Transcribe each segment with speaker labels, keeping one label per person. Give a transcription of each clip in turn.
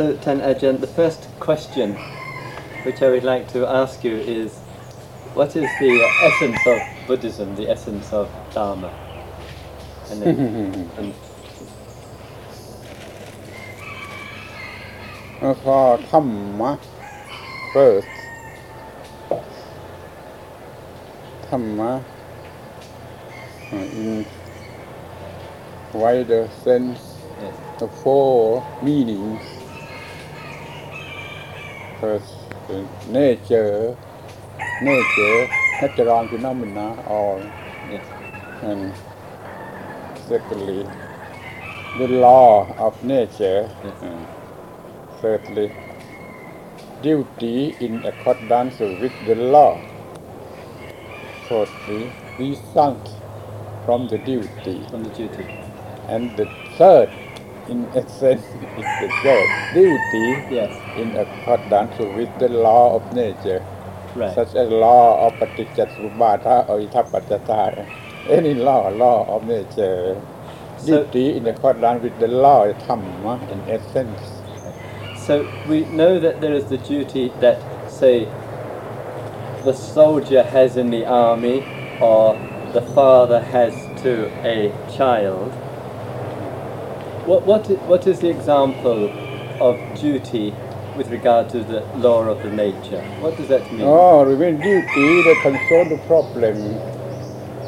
Speaker 1: So, Tan Ajahn, the first question which I would like to ask you is what is the essence of Buddhism, the essence of Dharma? And then, and
Speaker 2: แล้วก็ธรรมะ first ธรรมะ in wider sense
Speaker 1: yes,
Speaker 2: the four meanings first nature nature natural phenomena
Speaker 1: yes,
Speaker 2: and secondly the law of nature and thirdly duty in accordance with the law fourthly result from the duty
Speaker 1: from the duty.
Speaker 2: and the third in essence is the third duty
Speaker 1: Yes,
Speaker 2: in accordance with the law of nature
Speaker 1: right.
Speaker 2: such as law of paticcasamuppada or idappaccayata any law law of nature
Speaker 1: So-
Speaker 2: duty in accordance with the law of dhamma in essence
Speaker 1: So we know that there is the duty that, say, the soldier has in the army or the father has to a child. What, what, what is the example of duty with regard to the law of the nature? What does that mean?
Speaker 2: oh remain duty that control the problem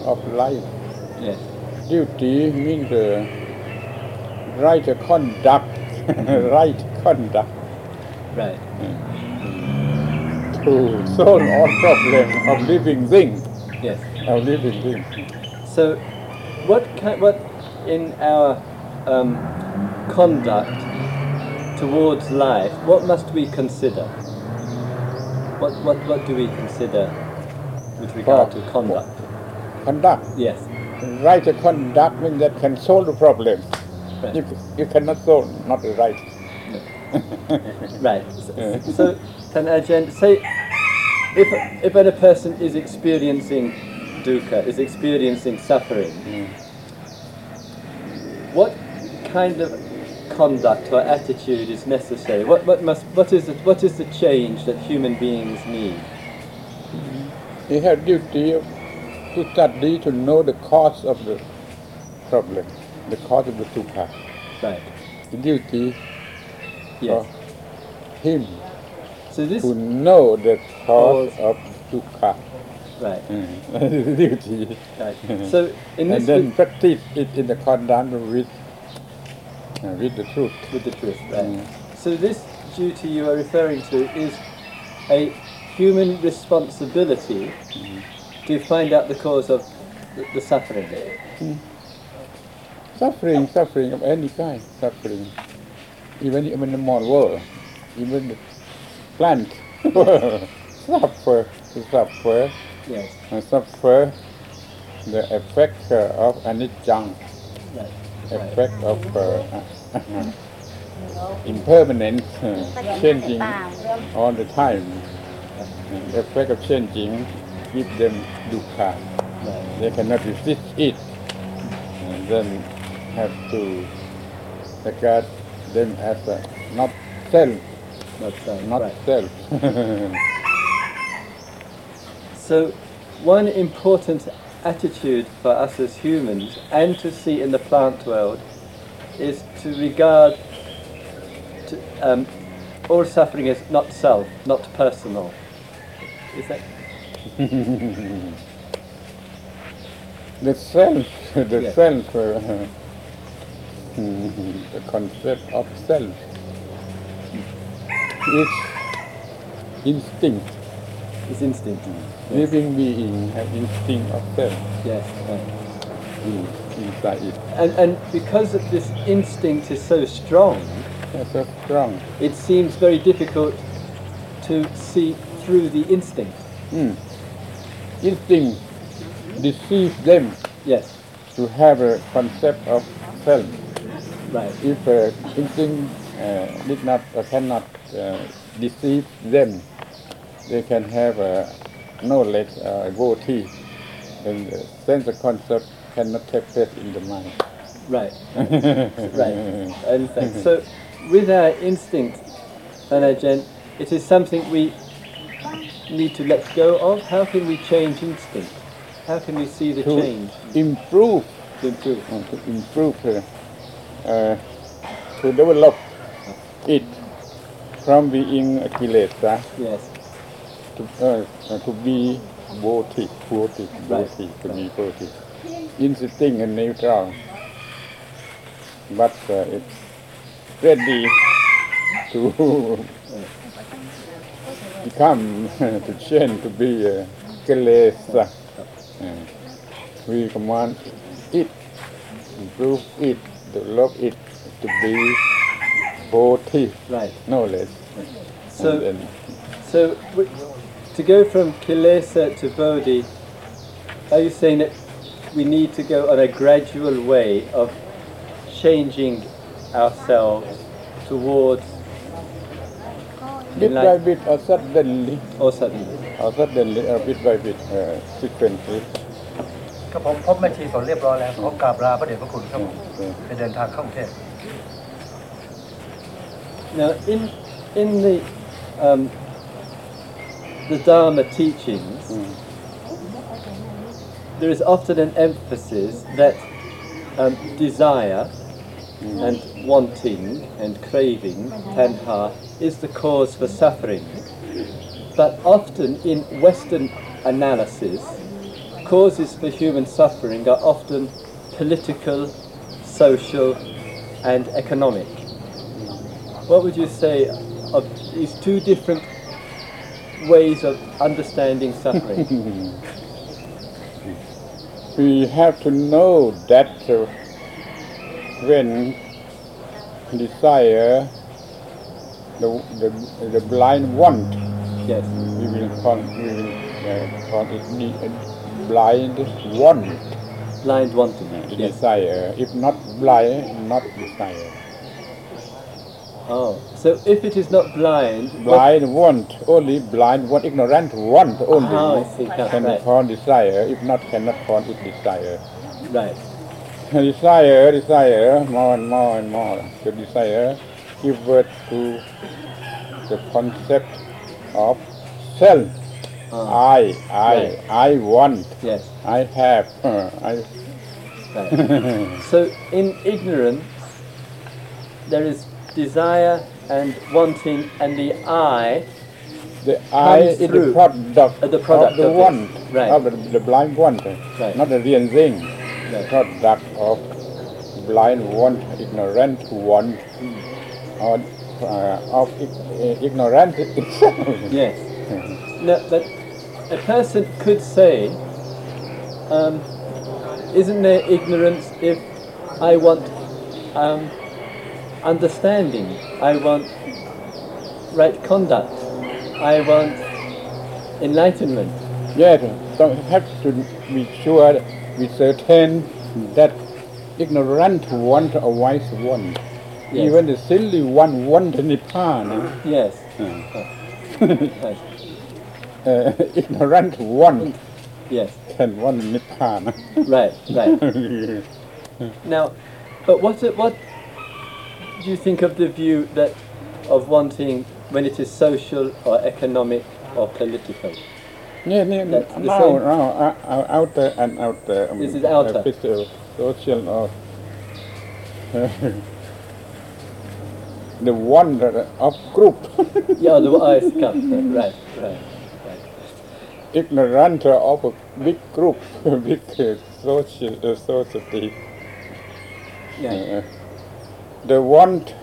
Speaker 2: of life
Speaker 1: Yes.
Speaker 2: duty means the right conduct right conduct
Speaker 1: Right.
Speaker 2: to solve all problem of living thing
Speaker 1: Yes.
Speaker 2: of living thing
Speaker 1: So, what kind, what in our um, conduct towards life, what must we consider? What, what, what do we consider with regard to conduct?
Speaker 2: conduct
Speaker 1: Yes,
Speaker 2: right a conduct means that can solve the problem
Speaker 1: right,
Speaker 2: you, you cannot solve not the right
Speaker 1: right. So, so then, Ajahn, say if if a person is experiencing dukkha, is experiencing suffering, what kind of conduct or attitude is necessary? What, what must what is the, what is the change that human beings need?
Speaker 2: he have duty to study to know the cause of the problem the cause of the dukkha
Speaker 1: Right.
Speaker 2: the duty
Speaker 1: Yes.
Speaker 2: for him
Speaker 1: So this
Speaker 2: to know the cause of dukkha
Speaker 1: right.
Speaker 2: Mm. duty
Speaker 1: Right. So in
Speaker 2: and
Speaker 1: this
Speaker 2: then practice it in accordance with uh, with the truth
Speaker 1: with the truth, right?
Speaker 2: Mm.
Speaker 1: So this duty you are referring to is a human responsibility to find out the cause of the, the suffering.
Speaker 2: suffering suffering of any kind suffering even in the small world even the plant suffer suffer
Speaker 1: Yes.
Speaker 2: and suffer the effect of any
Speaker 1: Right.
Speaker 2: Effect of uh, impermanence uh, changing all the time. Effect of changing give them dukkha. They cannot resist it. And then have to regard them as a not self
Speaker 1: Not so.
Speaker 2: not
Speaker 1: right.
Speaker 2: self.
Speaker 1: So, one important attitude for us as humans and to see in the plant world is to regard to, um, all suffering as not self, not personal. Is that
Speaker 2: the self the
Speaker 1: Yes.
Speaker 2: self uh, the concept of self is instinct
Speaker 1: is instinct?
Speaker 2: Living being have instinct of self
Speaker 1: Yes. Right.
Speaker 2: inside it
Speaker 1: And, and because of this instinct is so strong,
Speaker 2: That's so strong
Speaker 1: it seems very difficult to see through the instinct.
Speaker 2: mm. instinct deceive them
Speaker 1: Yes.
Speaker 2: to have a concept of self
Speaker 1: Right.
Speaker 2: if uh, instinct uh, did not or cannot uh, deceive them, they can have a knowledge, uh, devotee, and the sense of concept cannot take place in the mind.
Speaker 1: Right. Right. I understand. So with our instinct, Anajan, it is something we need to let go of. How can we change instinct? How can we see the
Speaker 2: to
Speaker 1: change
Speaker 2: improve
Speaker 1: to improve?
Speaker 2: uh, to improve uh, uh, to develop it from being a kilesa
Speaker 1: Yes.
Speaker 2: To uh, uh, to be bodhi, bodhi,
Speaker 1: Right.
Speaker 2: bodhi, to be bodhi. Instinct and neutral, but uh, it's ready to become to change to be a kilesa. Uh, we command it, improve it, develop it to be bodhi,
Speaker 1: Right.
Speaker 2: knowledge.
Speaker 1: So,
Speaker 2: then
Speaker 1: so w- to go from kilesa to bodhi, are you saying that we need to go on a gradual way of changing ourselves towards
Speaker 2: bit by
Speaker 1: enlightenment
Speaker 2: bit or suddenly,
Speaker 1: or suddenly?
Speaker 2: or suddenly or bit by bit, uh, sequentially.
Speaker 3: ก็ผมพบแม่ชีสนเรียบร้อยแล้วขอกราบลาพระเดชพระคุณครับผม
Speaker 2: Uh,
Speaker 3: จะเดินทางเข้ากรุงเทพ
Speaker 1: Now, in in the um, the Dharma teachings,
Speaker 2: Mm.
Speaker 1: there is often an emphasis that um, desire and wanting and craving, tanha, is the cause for suffering. But often in Western analysis, causes for human suffering are often political, social, and economic. What would you say of these two different ways of understanding suffering?
Speaker 2: we have to know that uh, when desire, the, the, the blind want,
Speaker 1: yes.
Speaker 2: we will call, we will uh, call it the blind want,
Speaker 1: Blind wanting.
Speaker 2: the
Speaker 1: Yes.
Speaker 2: desire. If not blind, not desire.
Speaker 1: Oh, so if it is not blind,
Speaker 2: Blind want, only blind want, ignorant want only.
Speaker 1: I see,
Speaker 2: can
Speaker 1: right.
Speaker 2: call desire, if not cannot call it desire.
Speaker 1: right,
Speaker 2: desire, desire, more and more and more. The desire give birth to the concept of self.
Speaker 1: Ah.
Speaker 2: I, I,
Speaker 1: Right.
Speaker 2: I want,
Speaker 1: yes,
Speaker 2: I have, uh, I.
Speaker 1: right. so in ignorance, there is desire and wanting, and the I,
Speaker 2: The I is the product,
Speaker 1: Uh, the product
Speaker 2: of the
Speaker 1: of
Speaker 2: want,
Speaker 1: Right.
Speaker 2: of the, the blind want,
Speaker 1: Right.
Speaker 2: not the real thing.
Speaker 1: Right.
Speaker 2: Product of blind want, ignorant want, or uh, of uh, ignorance itself.
Speaker 1: yes. No, but a person could say, um, isn't there ignorance if I want um, understanding, I want right conduct, I want enlightenment?
Speaker 2: Yes, so we have to be sure, be certain that ignorant want or wise one,
Speaker 1: Yes.
Speaker 2: Even the silly one want Nibbana.
Speaker 1: Yes.
Speaker 2: Uh,
Speaker 1: Right.
Speaker 2: uh, ignorant want
Speaker 1: Yes.
Speaker 2: can want Nibbana.
Speaker 1: Right. Right. Now, but what what do you think of the view that of wanting when it is social or economic or political?
Speaker 2: Yeah, yeah, no, no, no, out there and out there.
Speaker 1: This is outer.
Speaker 2: Uh, physical, social or the wonder of group.
Speaker 1: yeah, the ice cup, right, right.
Speaker 2: Ignorant of a big group, big uh, social uh, society.
Speaker 1: Yeah.
Speaker 2: Uh, the want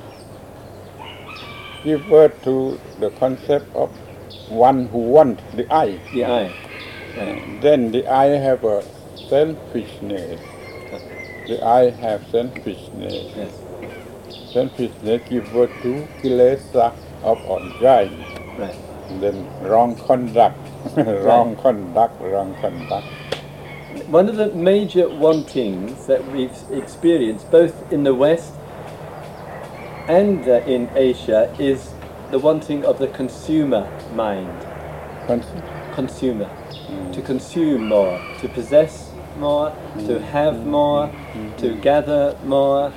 Speaker 2: give birth to the concept of one who want the I
Speaker 1: The eye. Right.
Speaker 2: then the I have a selfishness the I have selfishness
Speaker 1: Yes.
Speaker 2: selfishness give birth to kilesa of
Speaker 1: Right.
Speaker 2: then wrong conduct wrong conduct wrong conduct
Speaker 1: One of the major wantings that we've experienced both in the West and in Asia is the wanting of the consumer mind.
Speaker 2: Cons-
Speaker 1: consumer, mm. to consume more, to possess more, mm. to have mm. more, to gather more,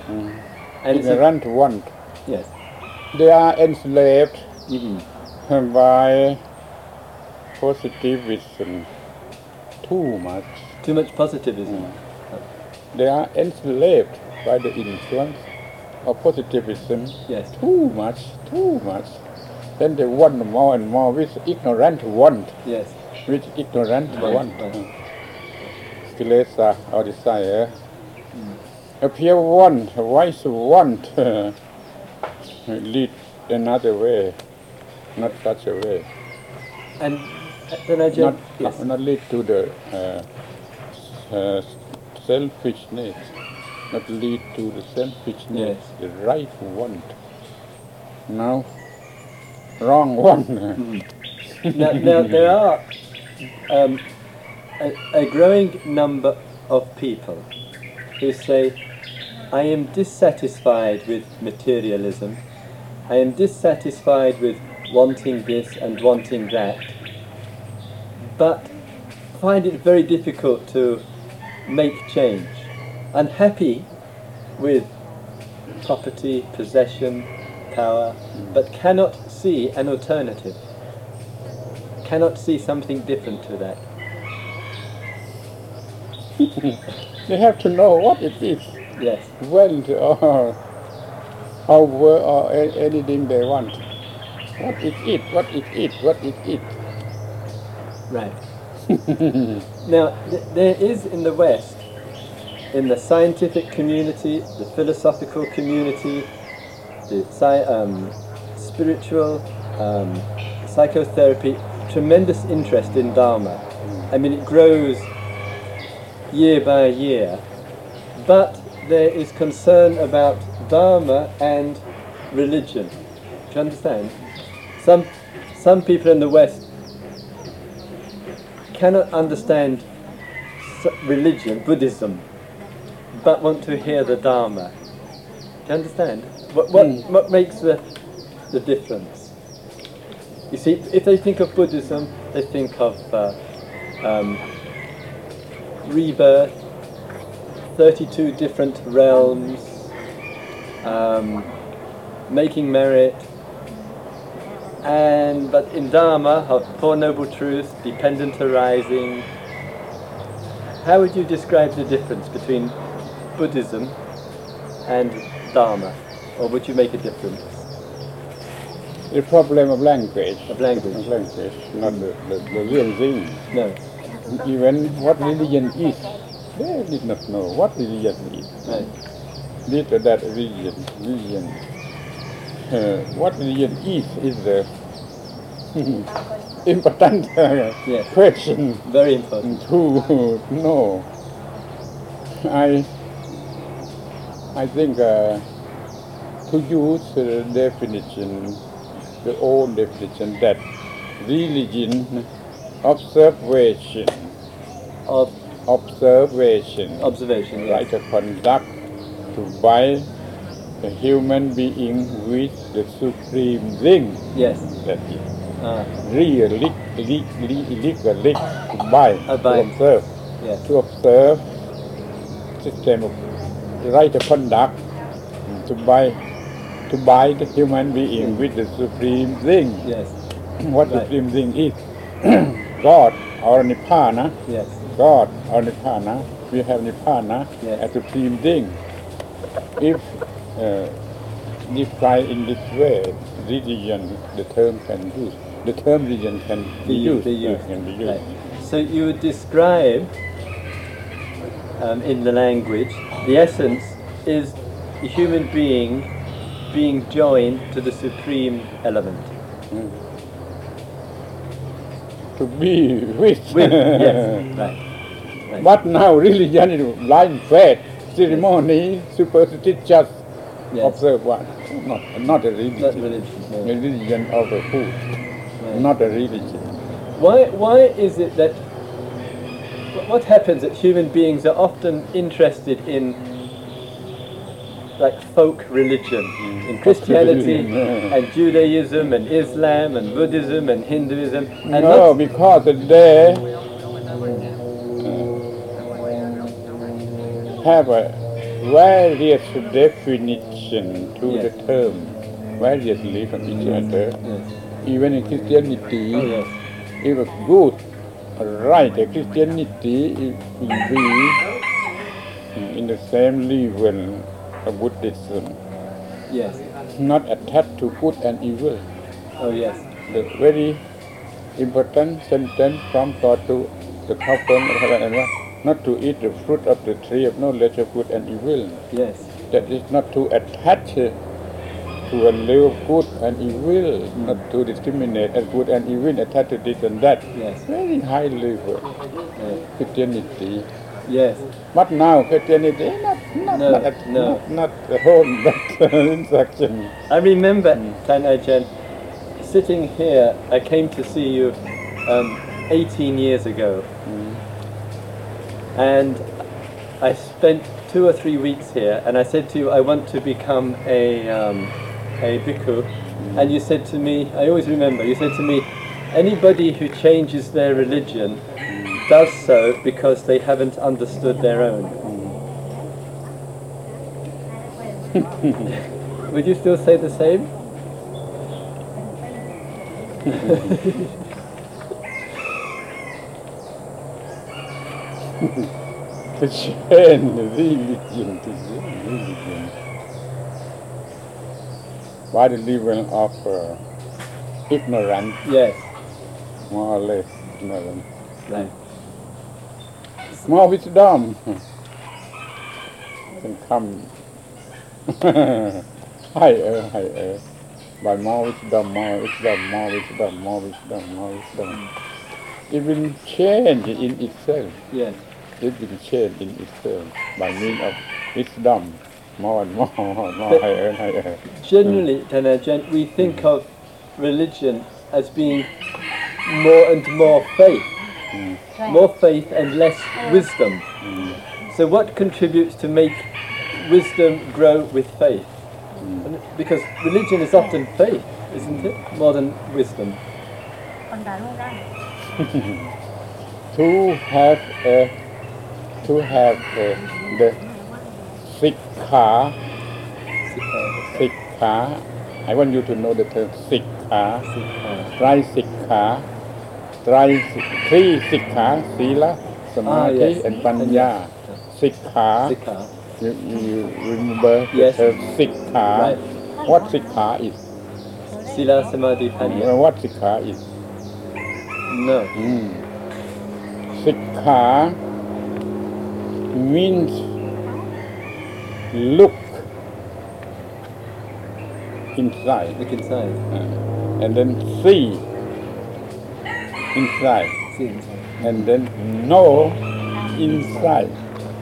Speaker 1: and it's a,
Speaker 2: want.
Speaker 1: Yes,
Speaker 2: they are enslaved
Speaker 1: hmm
Speaker 2: by positivism. Too much.
Speaker 1: Too much positivism.
Speaker 2: They are enslaved by the influence of positivism
Speaker 1: Yes.
Speaker 2: too much, too much. Then they want more and more with ignorant want,
Speaker 1: Yes.
Speaker 2: with ignorant
Speaker 1: Right,
Speaker 2: want.
Speaker 1: right.
Speaker 2: Kilesa or desire appear want, wise want, lead another way, not such a way.
Speaker 1: And then I
Speaker 2: Not,
Speaker 1: yes.
Speaker 2: not lead to the uh, uh, selfishness, not lead to the selfishness,
Speaker 1: Yes.
Speaker 2: the right want. No, wrong one.
Speaker 1: now, now there are um, a, a growing number of people who say, I am dissatisfied with materialism, I am dissatisfied with wanting this and wanting that, but find it very difficult to make change. Unhappy with property, possession, power, but cannot see an alternative cannot see something different to that.
Speaker 2: they have to know what it is,
Speaker 1: Yes,
Speaker 2: when to, or over or anything they want. What is it? What is it? What is it?
Speaker 1: right. now, th- there is in the West, in the scientific community, the philosophical community, the sci- um, spiritual, um, psychotherapy, tremendous interest in Dharma. I mean, it grows year by year, but there is concern about Dharma and religion. Do you understand? Some, some people in the West cannot understand religion, Buddhism, but want to hear the Dharma. Do you understand? What, what, what makes the, the difference? You see, if they think of Buddhism, they think of uh, um, rebirth, 32 different realms, um, making merit, and but in Dharma of Four Noble Truths, dependent arising. How would you describe the difference between Buddhism and Dharma? Or would you make a difference
Speaker 2: The problem of language.
Speaker 1: of language?
Speaker 2: Of language, not the, the, the real thing.
Speaker 1: No.
Speaker 2: Even what religion is, they did not know what religion is.
Speaker 1: Right.
Speaker 2: This or that religion, religion. Uh, what religion is is the important uh,
Speaker 1: Yes.
Speaker 2: question
Speaker 1: Very important.
Speaker 2: to know. I I think uh, to use the definition, the old definition that religion, observation,
Speaker 1: Of
Speaker 2: observation,
Speaker 1: observation, yes.
Speaker 2: right of conduct to by a human being with the supreme thing
Speaker 1: Yes.
Speaker 2: that is
Speaker 1: Ah,
Speaker 2: really, really, really, really to by, to observe,
Speaker 1: yes.
Speaker 2: to observe system of right of conduct to buy to by the human being with the supreme thing.
Speaker 1: Yes.
Speaker 2: what
Speaker 1: Right.
Speaker 2: supreme thing is God or Nibbana.
Speaker 1: Yes.
Speaker 2: God or Nibbana, we have Nibbana
Speaker 1: Yes.
Speaker 2: as supreme thing. If uh, described in this way, religion, the term can use. The term religion can be,
Speaker 1: Be
Speaker 2: used.
Speaker 1: used. Be used.
Speaker 2: Can be used.
Speaker 1: Right. So you describe um, in the language the essence is a human being being joined to the supreme element.
Speaker 2: To be with.
Speaker 1: With yes, right. right.
Speaker 2: But now religion is blind faith, ceremony, superstitious.
Speaker 1: Yes.
Speaker 2: Observe one. Not, not a religion.
Speaker 1: Not religion. no.
Speaker 2: A religion of a food,
Speaker 1: Right.
Speaker 2: not a religion.
Speaker 1: Why, why is it that what happens that human beings are often interested in like folk religion, mm. in Christianity and Judaism and Islam and Buddhism and Hinduism and
Speaker 2: no, because they have a various definition to
Speaker 1: Yes.
Speaker 2: the term variously from each other.
Speaker 1: Yes.
Speaker 2: Uh, even in Christianity,
Speaker 1: Oh, yes.
Speaker 2: if a good, right the Christianity it will be uh, in the same level of Buddhism,
Speaker 1: Yes.
Speaker 2: not attached to good and evil.
Speaker 1: Oh, yes.
Speaker 2: The very important sentence from God to the couple of heaven and earth, not to eat the fruit of the tree of knowledge of good and evil.
Speaker 1: Yes.
Speaker 2: That is not to attach to a level of good and evil, not to discriminate as good and evil, attach to this and that.
Speaker 1: Yes.
Speaker 2: Very high level
Speaker 1: Yes.
Speaker 2: Christianity.
Speaker 1: Yes.
Speaker 2: But now Christianity not not
Speaker 1: No,
Speaker 2: not, at,
Speaker 1: no.
Speaker 2: not, not the whole that instruction.
Speaker 1: I remember, Tan Ajahn, sitting here, I came to see you um, 18 years ago. And I spent two or three weeks here, and I said to you, I want to become a, um, a bhikkhu. And you said to me, I always remember, you said to me, anybody who changes their religion does so because they haven't understood their own. Would you still say the same?
Speaker 2: to change religion to religion. By the level of uh, ignorance,
Speaker 1: Yes.
Speaker 2: more or less ignorance.
Speaker 1: Right.
Speaker 2: More wisdom can come higher, higher. By more wisdom, more wisdom, more wisdom, more wisdom, more wisdom. It will change in itself.
Speaker 1: Yes.
Speaker 2: It will change in itself by means of wisdom, more and more, and more, higher and higher.
Speaker 1: Generally, Tan Ajahn, we think mm. of religion as being more and more faith, mm. more faith and less wisdom. Mm. So, what contributes to make wisdom grow with faith? Mm. Because religion is often faith, isn't it? More than wisdom.
Speaker 2: to have a, to have a, the sikha, sikha. I want you to know the term sikha. Try sikha. Try three sikha, sila, samadhi,
Speaker 1: yes.
Speaker 2: and panya. Sikha.
Speaker 1: Sikha.
Speaker 2: You, you remember
Speaker 1: Yes.
Speaker 2: the term sikha.
Speaker 1: Right.
Speaker 2: What sikha is?
Speaker 1: Sila Samadhi Panya.
Speaker 2: What sikha is?
Speaker 1: No.
Speaker 2: Mm. Sikha means look inside
Speaker 1: Look inside.
Speaker 2: uh, and then see inside
Speaker 1: See inside.
Speaker 2: and then know inside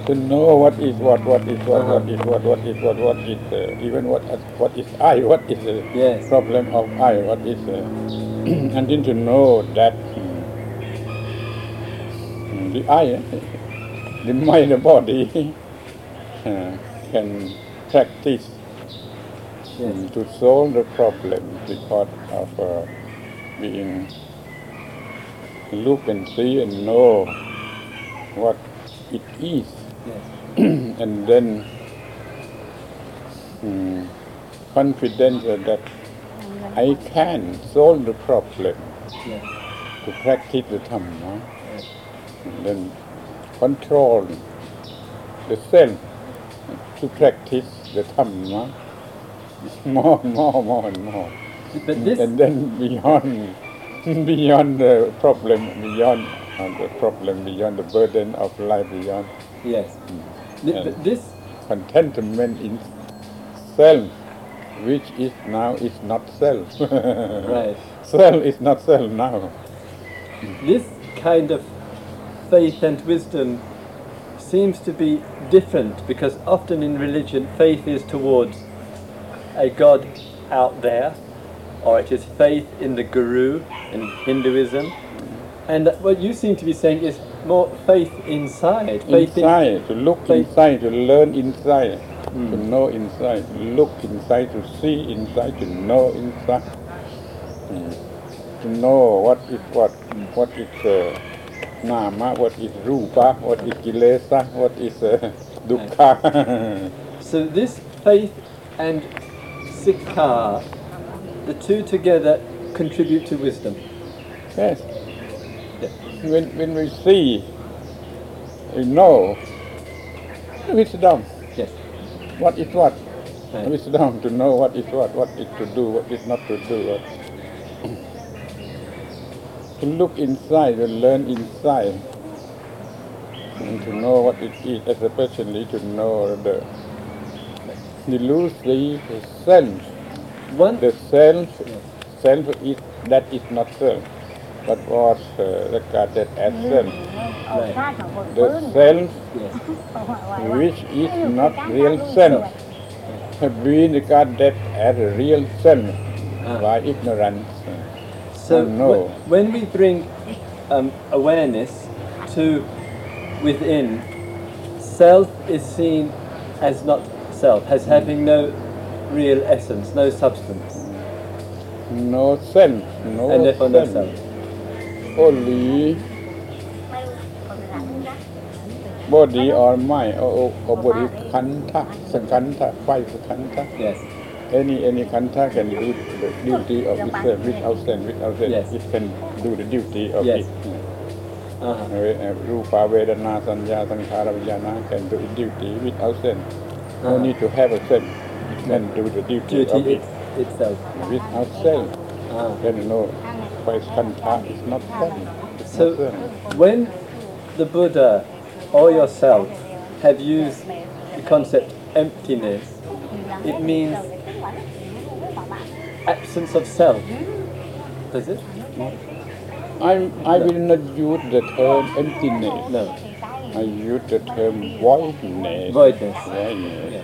Speaker 2: to know what is what what is what what is what what is what what is uh, even what what is I what is the
Speaker 1: Yes.
Speaker 2: problem of I what is uh, and then to know that mm, the I the mind the body uh, can practice
Speaker 1: Yes.
Speaker 2: to solve the problem because of uh, being look and see and know what it is
Speaker 1: Yes.
Speaker 2: and then mm, confidence that I can solve the problem
Speaker 1: Yes.
Speaker 2: to practice the Dhamma
Speaker 1: Yes.
Speaker 2: and then control the self to practice the Dhamma more, more, more and more.
Speaker 1: But this.
Speaker 2: And then beyond, beyond the problem, beyond the problem, beyond the burden of life, beyond
Speaker 1: Yes.
Speaker 2: Hmm.
Speaker 1: But this.
Speaker 2: contentment in self, which is now is not self.
Speaker 1: Right.
Speaker 2: Self is not self now.
Speaker 1: This kind of faith and wisdom seems to be different because often in religion faith is towards a God out there, or it is faith in the Guru in Hinduism. And what you seem to be saying is more faith inside, faith
Speaker 2: Inside, to look
Speaker 1: faith-
Speaker 2: inside, to learn inside, to know inside, to look inside, to see inside, to know inside. Mm. To know what is what, what is uh, nama, what is rupa, what is kilesa, what is uh, dukkha.
Speaker 1: So this faith and sikha the two together contribute to wisdom.
Speaker 2: Yes. When, when we see, we know wisdom.
Speaker 1: Yes.
Speaker 2: What is what?
Speaker 1: Right.
Speaker 2: Wisdom to know what is what, what is to do, what is not to do. What look inside and learn inside and to know what it is, especially to know the the the sense.
Speaker 1: One?
Speaker 2: The self, self is that is not self, but was uh, regarded as self. The self, which is not real self, being regarded as real self
Speaker 1: ah.
Speaker 2: by ignorance.
Speaker 1: So
Speaker 2: oh, no.
Speaker 1: when we bring um, awareness to within, self is seen as not self, as having no real essence, no substance.
Speaker 2: No self, no
Speaker 1: and therefore no
Speaker 2: self. Only body or mind or, or body kanta, sankanta, five kanta.
Speaker 1: Yes
Speaker 2: any any country can do the duty of itself without sin, without sin.
Speaker 1: Yes.
Speaker 2: It can do the duty of
Speaker 1: yes.
Speaker 2: it.
Speaker 1: Uh-huh.
Speaker 2: Uh, Rupa, Vedana, Sanya, Sankhara, Vinnana can do the duty without sin. No
Speaker 1: uh-huh.
Speaker 2: need to have a sense. It can do the duty,
Speaker 1: duty
Speaker 2: of it.
Speaker 1: itself.
Speaker 2: Without sin,
Speaker 1: uh-huh.
Speaker 2: then no. know, first khandha is not sin.
Speaker 1: So
Speaker 2: not sin.
Speaker 1: when the Buddha or yourself have used the concept emptiness, it means absence of self. Does it? No.
Speaker 2: I, I will not use the term emptiness.
Speaker 1: No.
Speaker 2: I use the term voidness.
Speaker 1: Voidness.
Speaker 2: voidness.
Speaker 1: Yeah.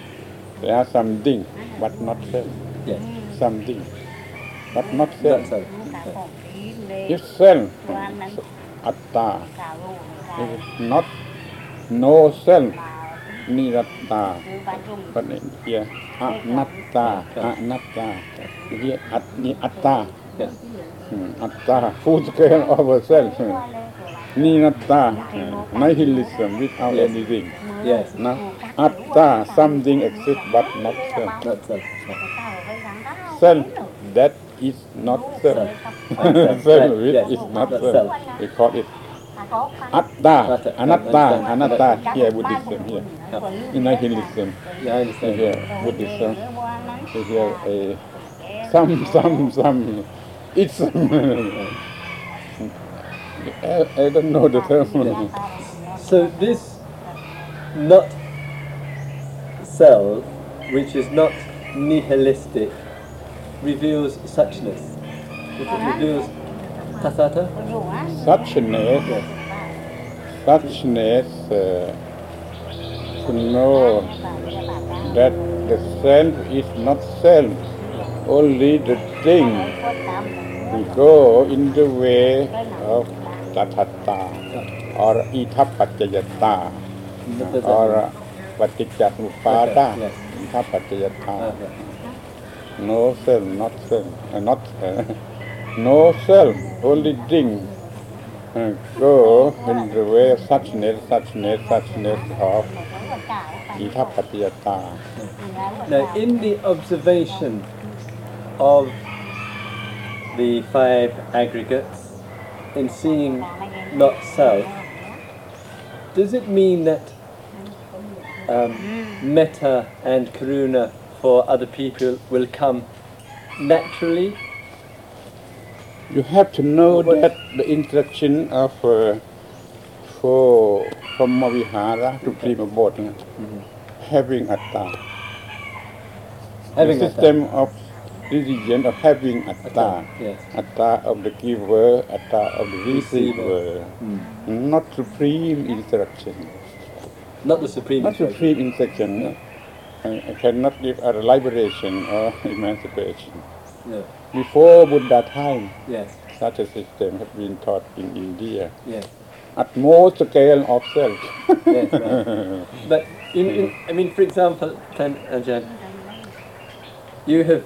Speaker 2: There are something, but not self.
Speaker 1: Yes.
Speaker 2: Something, but not self.
Speaker 1: Not
Speaker 2: self.
Speaker 4: Okay. If self, atta, it is not
Speaker 2: no self.
Speaker 4: นนั้น
Speaker 2: atta,
Speaker 4: กล่าวลูกกล่าว
Speaker 2: is not no self,
Speaker 4: มา
Speaker 2: niratta.
Speaker 4: คือบ้านรุ่ม
Speaker 2: But here, anatta, anatta. Here, at, ni atta.
Speaker 1: Yeah.
Speaker 2: Hmm, Atta, full scale of a self. Niratta, hmm, nihilism without
Speaker 1: Yes.
Speaker 2: anything.
Speaker 1: Yes.
Speaker 2: No? Atta, something exists but not self.
Speaker 1: Not self. No.
Speaker 2: Self, that is not self.
Speaker 1: Self.
Speaker 2: self,
Speaker 1: Right,
Speaker 2: which
Speaker 1: yes.
Speaker 2: is not
Speaker 1: Not
Speaker 2: self.
Speaker 1: self.
Speaker 2: We call it
Speaker 4: อัต
Speaker 2: atta,
Speaker 1: Atta.
Speaker 2: anatta, anatta. Here, Buddhism, here. In
Speaker 1: understand.
Speaker 2: here, Buddhism. Here, eh, a some, some, some. It's. I, I don't know the term.
Speaker 1: So this not self, which is not nihilistic, reveals suchness. It reveals
Speaker 4: Passate?
Speaker 2: Suchness, suchness, uh, to know that the self is not self, only the thing. We go in the way of tathata or
Speaker 1: idappaccayata
Speaker 2: or paticcasamuppada
Speaker 1: yes.
Speaker 2: No self, not self, uh, not. Uh, no self, only thing. Uh, go in the way of suchness, suchness, suchness of idappaccayata.
Speaker 1: Now, in the observation of the five aggregates, in seeing not self, does it mean that um, metta and karuna for other people will come naturally?
Speaker 2: You have to know that the instruction of uh, for from Mavihara to Prima Bodhana, having atta.
Speaker 1: Having
Speaker 2: the
Speaker 1: atta.
Speaker 2: system of religion of having atta.
Speaker 1: Atta, yes.
Speaker 2: Atta of the giver, atta of the receiver.
Speaker 1: Mm.
Speaker 2: Not supreme instruction.
Speaker 1: Not the supreme.
Speaker 2: Not
Speaker 1: instruction.
Speaker 2: supreme instruction. I, I cannot give a liberation or emancipation.
Speaker 1: No.
Speaker 2: Before Buddha time,
Speaker 1: Yes.
Speaker 2: such a system has been taught in India.
Speaker 1: Yes.
Speaker 2: At most scale of self.
Speaker 1: Yes. Right. But in, in, I mean, for example, Tan Ajahn, you have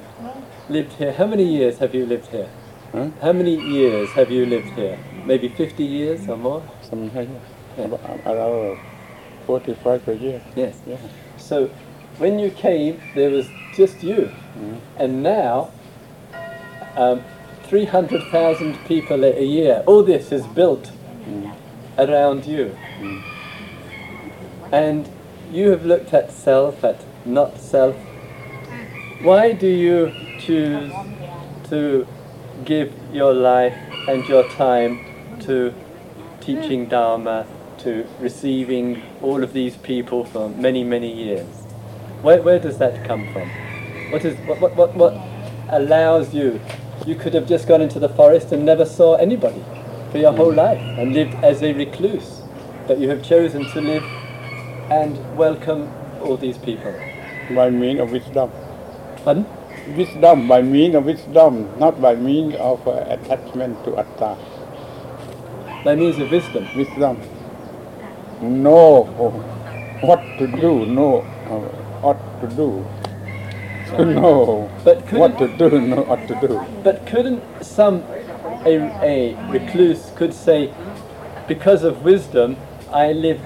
Speaker 1: lived here. How many years have you lived here?
Speaker 2: Huh?
Speaker 1: How many years have you lived here? Maybe 50 years or more?
Speaker 2: Something
Speaker 1: Yeah.
Speaker 2: about uh, around 45 per year.
Speaker 1: Yes.
Speaker 2: Yeah.
Speaker 1: So when you came, there was just you. Mm-hmm. And now um, 300,000 people a year. All this is built around you. And you have looked at self, at not self. Why do you choose to give your life and your time to teaching Dharma, to receiving all of these people for many, many years? Where, where does that come from? What is what, what, what, what allows you? You could have just gone into the forest and never saw anybody for your whole life and lived as a recluse, but you have chosen to live and welcome all these people.
Speaker 2: by means of wisdom.
Speaker 1: Pardon?
Speaker 2: Wisdom by means of wisdom, not by means of uh, attachment to atta.
Speaker 1: By means of wisdom.
Speaker 2: Wisdom. Know what to do, know uh, what to do. To know
Speaker 1: But
Speaker 2: what to do, know what to do.
Speaker 1: But couldn't some a, a recluse could say, because of wisdom, I live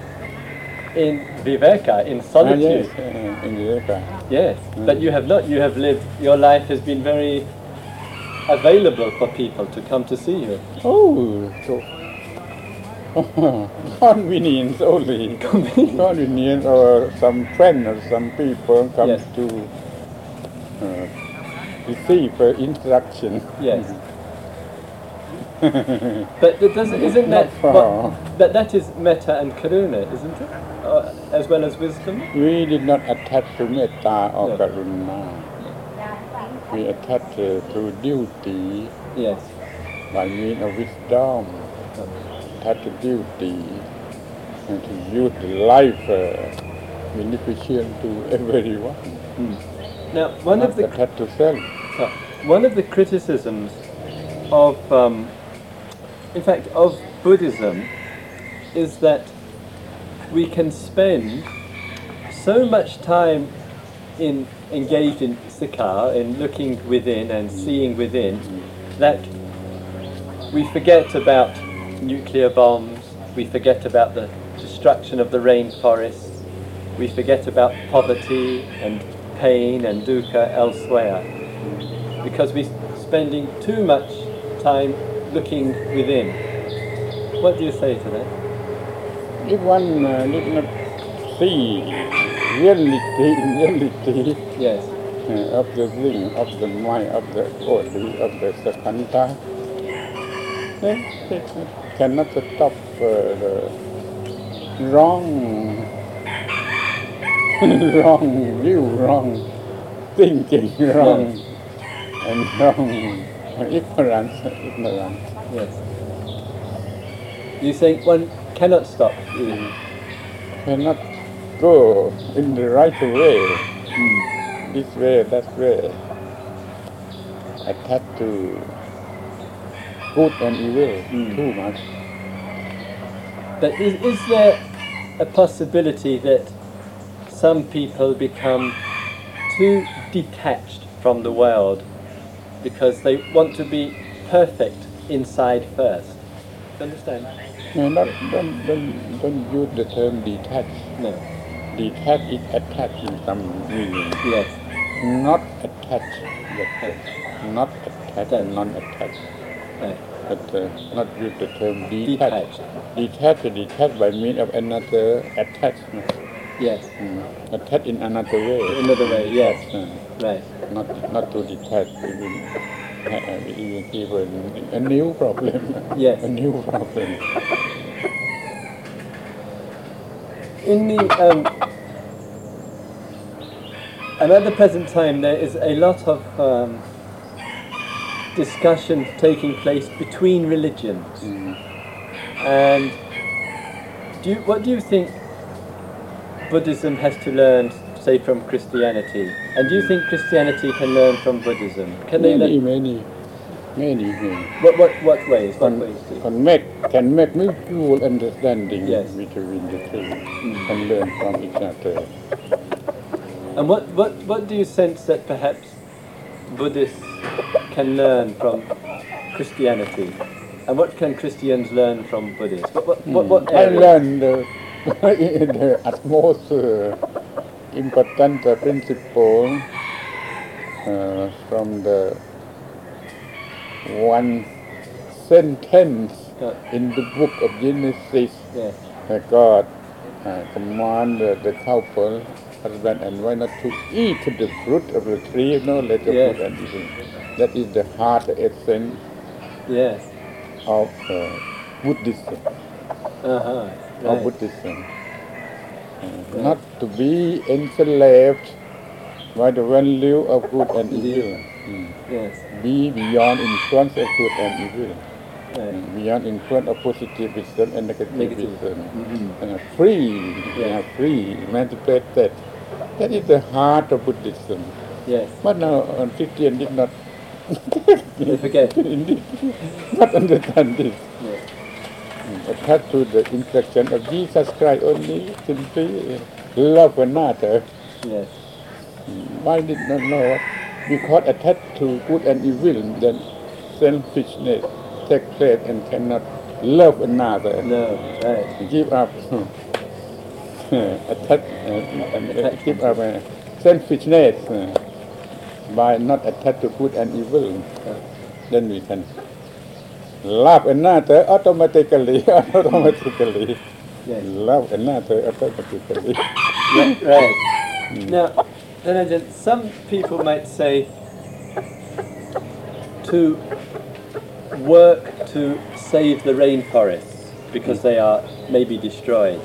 Speaker 1: in viveka, in
Speaker 2: Ah,
Speaker 1: solitude.
Speaker 2: yes, uh, in the Eka.
Speaker 1: Yes, but you have not. You have lived. Your life has been very available for people to come to see you.
Speaker 2: Oh, so convenience only. convenience or some friend or some people come
Speaker 1: Yes.
Speaker 2: to uh, see, for instruction.
Speaker 1: Yes. but doesn't, isn't that what, that that is metta and karuna, isn't it? Uh, as well as wisdom.
Speaker 2: We did not attach to metta or
Speaker 1: No.
Speaker 2: karuna. We attach uh, to duty
Speaker 1: Yes.
Speaker 2: by means of wisdom. Attach to duty and to use the life uh, beneficent to everyone.
Speaker 1: Now, one of the
Speaker 2: attached to self.
Speaker 1: Uh, One of the criticisms of, um, in fact, of Buddhism is that we can spend so much time in engaged in sikha, in looking within and seeing within, that we forget about nuclear bombs, we forget about the destruction of the rainforests, we forget about poverty and pain and dukkha elsewhere because we're spending too much time looking within. What do you say to that?
Speaker 2: If one uh, did not see reality, reality
Speaker 1: Yes.
Speaker 2: uh, of the thing, of the mind, of the body, of the sakanta, then cannot stop uh, the wrong, wrong view, wrong thinking, wrong, and wrong ignorance, ignorance.
Speaker 1: Yes. You think one cannot stop.
Speaker 2: Mm. cannot go in the right way, this way, that way, attached to good and evil
Speaker 1: Mm.
Speaker 2: too much.
Speaker 1: But is, is there a possibility that some people become too detached from the world because they want to be perfect inside first? Understand?
Speaker 2: No, not, don't, don't, don't use the term detached.
Speaker 1: No.
Speaker 2: Detached is attached in some meaning.
Speaker 1: Yes.
Speaker 2: Not attached, but not attached and non-attached.
Speaker 1: No.
Speaker 2: But uh, not use the term detached.
Speaker 1: Detached.
Speaker 2: Detached, detached by means of another attachment.
Speaker 1: Yes.
Speaker 2: Mm. Attached in another way.
Speaker 1: Another way. Yes.
Speaker 2: Uh,
Speaker 1: Right.
Speaker 2: not not to detach even even even a new problem.
Speaker 1: Yes.
Speaker 2: A new problem.
Speaker 1: In the um, and at the present time, there is a lot of um, discussion taking place between religions. And do you, what do you think Buddhism has to learn, say, from Christianity? And do you think Christianity can learn from Buddhism? Can they
Speaker 2: Many,
Speaker 1: learn?
Speaker 2: many, many things.
Speaker 1: What, what, what ways? What
Speaker 2: Can,
Speaker 1: ways?
Speaker 2: can make can make mutual understanding
Speaker 1: Yes.
Speaker 2: between the two. Can mm. learn from each other.
Speaker 1: And what, what, what do you sense that perhaps Buddhists can learn from Christianity? And what can Christians learn from Buddhists? What, what, what, what hmm.
Speaker 2: I
Speaker 1: area?
Speaker 2: learned the, the utmost uh, important uh, principle uh, from the one sentence in the book of Genesis
Speaker 1: Yes.
Speaker 2: that God uh, commanded the couple, husband and wife, not to eat the fruit of the tree no knowledge of
Speaker 1: Yes.
Speaker 2: and evil. That is the heart, the essence
Speaker 1: Yes.
Speaker 2: of uh, Buddhism.
Speaker 1: Uh-huh.
Speaker 2: Of
Speaker 1: Right.
Speaker 2: Buddhism. Uh, Not to be enslaved by the value of good and evil. Mm.
Speaker 1: Yes.
Speaker 2: Be beyond influence of good and evil.
Speaker 1: Right.
Speaker 2: Mm, Beyond influence of positivism and negativism.
Speaker 1: Mhm.
Speaker 2: And free,
Speaker 1: Yeah.
Speaker 2: free, emancipated. That is the heart of Buddhism.
Speaker 1: Yes.
Speaker 2: But now uh, Christian did not indeed not understand this.
Speaker 1: Yes.
Speaker 2: Attached to the instruction of Jesus Christ only, simply love another.
Speaker 1: Yes.
Speaker 2: Why did not know? Because attached to good and evil, then selfishness takes place and cannot love another.
Speaker 1: No. Right.
Speaker 2: Give up. attach uh, and uh, give up uh, selfishness uh, by not attached to good and evil. Then we can love another uh, automatically. automatically.
Speaker 1: Yes.
Speaker 2: Love another uh, automatically.
Speaker 1: Right. right. Now, then again, some people might say to work to save the rainforests because they are maybe destroyed,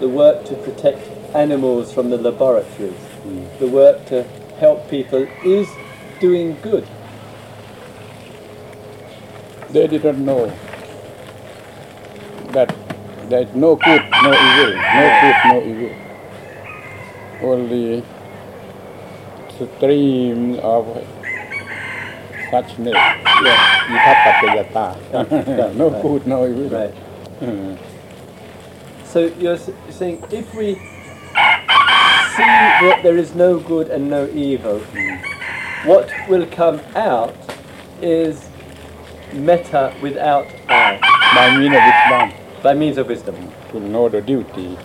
Speaker 1: the work to protect animals from the laboratories, mm. the work to help people is doing good.
Speaker 2: They did not know that there is no good, no evil, no good, no evil. Only stream of suchness.
Speaker 1: yes,
Speaker 2: Yeah. No
Speaker 1: Right.
Speaker 2: good, no evil.
Speaker 1: Right.
Speaker 2: Hmm.
Speaker 1: So you're saying if we see that there is no good and no evil, what will come out is metta without I,
Speaker 2: By means of Islam,
Speaker 1: by means of wisdom.
Speaker 2: to know the duty.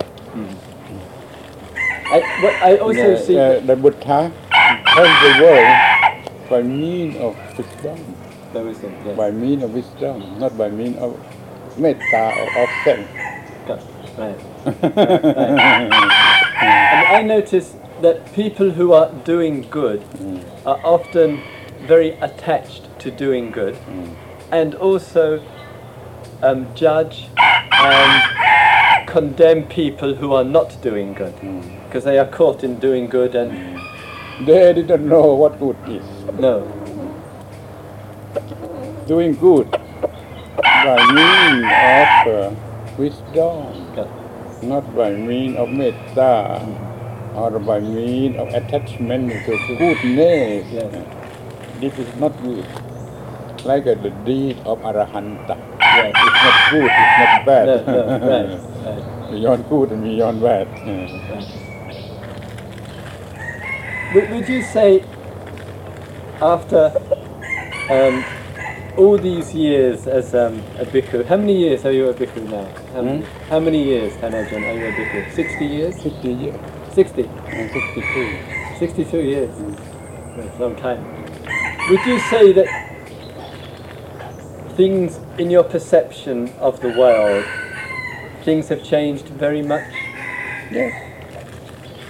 Speaker 1: I, what I also
Speaker 2: the,
Speaker 1: see.
Speaker 2: uh, the Buddha helped the world by means of wisdom.
Speaker 1: the wisdom, yes.
Speaker 2: By means of wisdom, not by means of metta or of sense.
Speaker 1: Right. And I notice that people who are doing good are often very attached to doing good and also um, judge and condemn people who are not doing good because they are caught in doing good and
Speaker 2: They didn't know what good is.
Speaker 1: no
Speaker 2: Doing good by means of uh, wisdom,
Speaker 1: Yeah.
Speaker 2: not by means of metta or by means of attachment to goodness.
Speaker 1: Yes.
Speaker 2: This is not good. Like uh, the deed of Arahanta.
Speaker 1: Yes.
Speaker 2: It's not good, it's not bad.
Speaker 1: no no right, right.
Speaker 2: beyond good and beyond bad.
Speaker 1: Would, would you say, after um, all these years as um, a bhikkhu, how many years are you a bhikkhu now? How, many, how many years, Tan Ajahn, are you a bhikkhu? 60 years?
Speaker 2: 60 years,
Speaker 1: 60?
Speaker 2: and 62.
Speaker 1: 62 years. That's a long time. Would you say that things in your perception of the world, things have changed very much?
Speaker 2: Yes,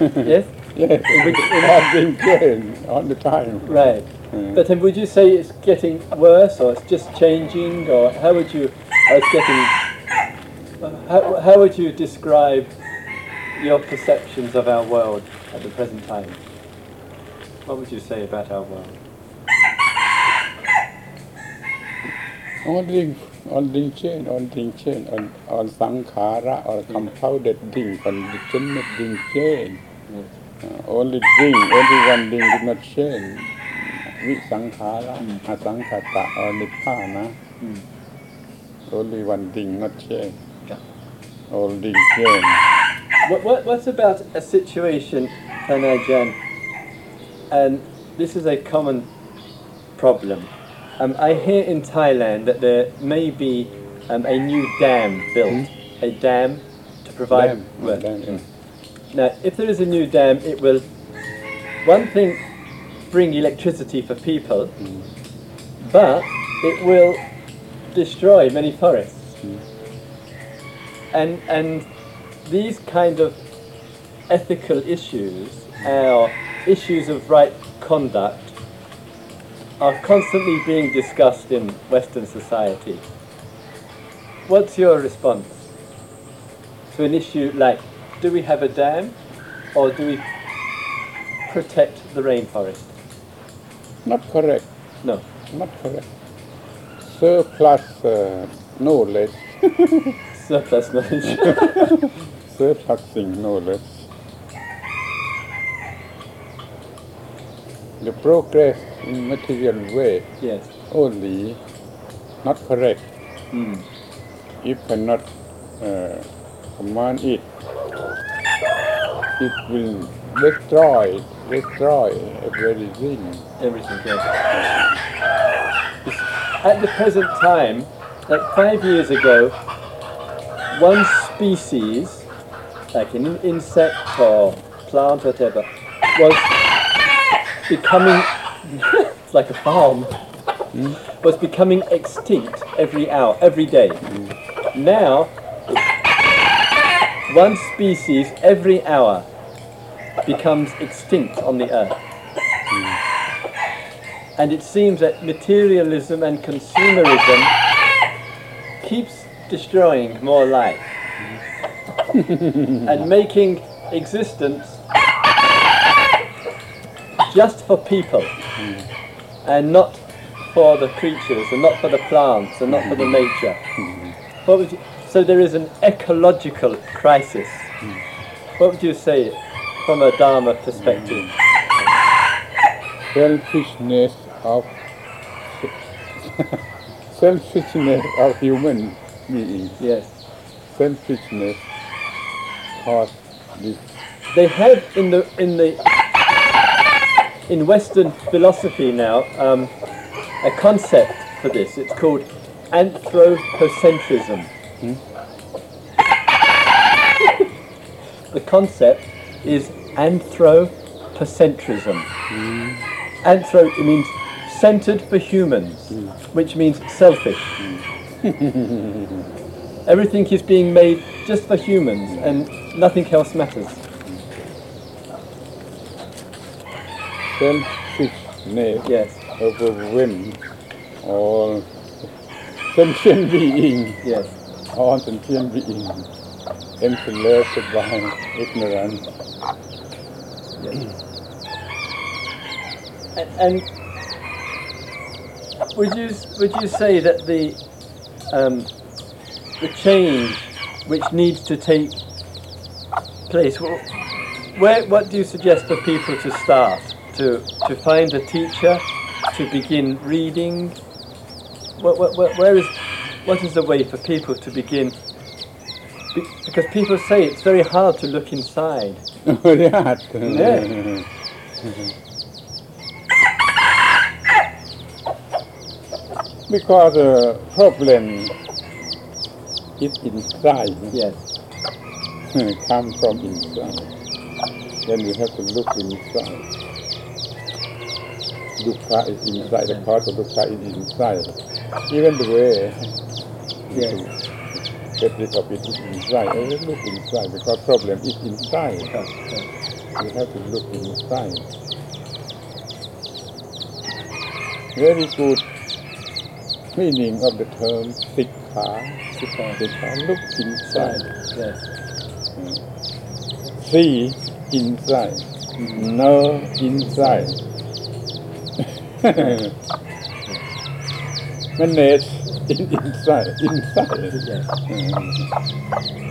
Speaker 1: yes?
Speaker 2: yes.
Speaker 1: which- in-
Speaker 2: All things change all the time.
Speaker 1: Right.
Speaker 2: Mm.
Speaker 1: But um, would you say it's getting worse, or it's just changing, or how would you? Or it's getting. How, how would you describe your perceptions of our world at the present time? What would you say about our world?
Speaker 2: All things change, all things change, all, all sankhara, all compounded things, conditioned things change. Uh, only thing, only one thing did not change. Visankhara, asankhata, or nibbana.
Speaker 1: Mm.
Speaker 2: Only one thing not change. Things change.
Speaker 1: What, what, what about a situation, Tan Ajahn, and this is a common problem. Um, I hear in Thailand that there may be um, a new dam built, a dam to provide.
Speaker 2: Dam,
Speaker 1: well,
Speaker 2: dam, yeah.
Speaker 1: Now, if there is a new dam, it will, one thing, bring electricity for people, but it will destroy many forests. And and these kind of ethical issues, our issues of right conduct, are constantly being discussed in Western society. What's your response to an issue like do we have a dam or do we protect the rainforest?
Speaker 2: Not correct.
Speaker 1: No.
Speaker 2: Not correct. Surplus uh, knowledge,
Speaker 1: Surplus knowledge.
Speaker 2: surplusing knowledge. The progress in material way
Speaker 1: yes.
Speaker 2: only not correct
Speaker 1: Mm.
Speaker 2: if cannot uh, command it. It will destroy, destroy everything.
Speaker 1: Everything, yes. At the present time, like five years ago, one species, like an insect or plant, whatever, was becoming, it's like a farm, was becoming extinct every hour, every day. Now, one species every hour becomes extinct on the earth. And it seems that materialism and consumerism keeps destroying more life and making existence just for people and not for the creatures and not for the plants and not for the nature. What would you, so there is an ecological crisis. What would you say from a Dharma perspective?
Speaker 2: Selfishness of selfishness of human beings.
Speaker 1: Yes.
Speaker 2: Selfishness cause this
Speaker 1: they have in the in the in Western philosophy now um, a concept for this. It's called anthropocentrism. Hmm? the concept is anthropocentrism. Hmm. Anthro it means centered for humans, hmm. which means selfish. Everything is being made just for humans, and nothing else matters.
Speaker 2: Selfishness
Speaker 1: Yes.
Speaker 2: overwhelm all sentient being.
Speaker 1: Yes.
Speaker 2: all sentient beings, enslaved by ignorance.
Speaker 1: And, and would you would you say that the um, the change which needs to take place, wh- where what do you suggest for people to start to to find a teacher, to begin reading? What, what, where is what is the way for people to begin? Be- Because people say it's very hard to look inside.
Speaker 2: Very hard.
Speaker 1: Oh, yeah.
Speaker 2: because the problem is inside,
Speaker 1: Yes.
Speaker 2: come from inside. Then we have to look inside. Dukkha is inside, the cause of dukkha is inside. Even the way
Speaker 1: Yes.
Speaker 2: to get rid of it is inside. Always look inside because problem is inside.
Speaker 1: Yes. yes.
Speaker 2: We have to look inside. Very good meaning of the term sikha.
Speaker 1: Sikha.
Speaker 2: Sikha, look inside.
Speaker 1: Yes.
Speaker 2: See inside. Mm. Know inside. Manage in inside. Inside.
Speaker 1: Yes.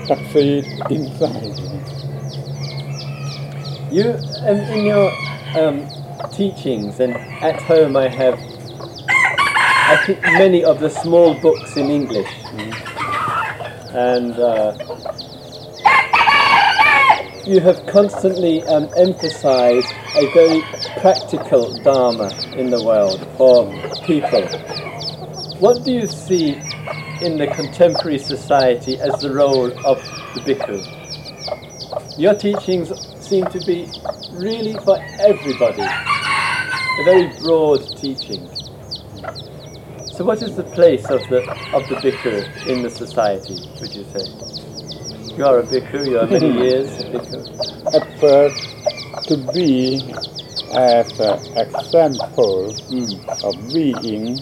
Speaker 2: Succeed inside.
Speaker 1: You, um, in your um, teachings and at home, I have, I think, many of the small books in English, and uh, you have constantly um, emphasized a very practical Dharma in the world for people. What do you see in the contemporary society as the role of the bhikkhu? Your teachings seem to be really for everybody. A very broad teaching. So what is the place of the of the bhikkhu in the society? Would you say? You are a bhikkhu. You are many years a bhikkhu.
Speaker 2: At first, to be as an example hmm. of being,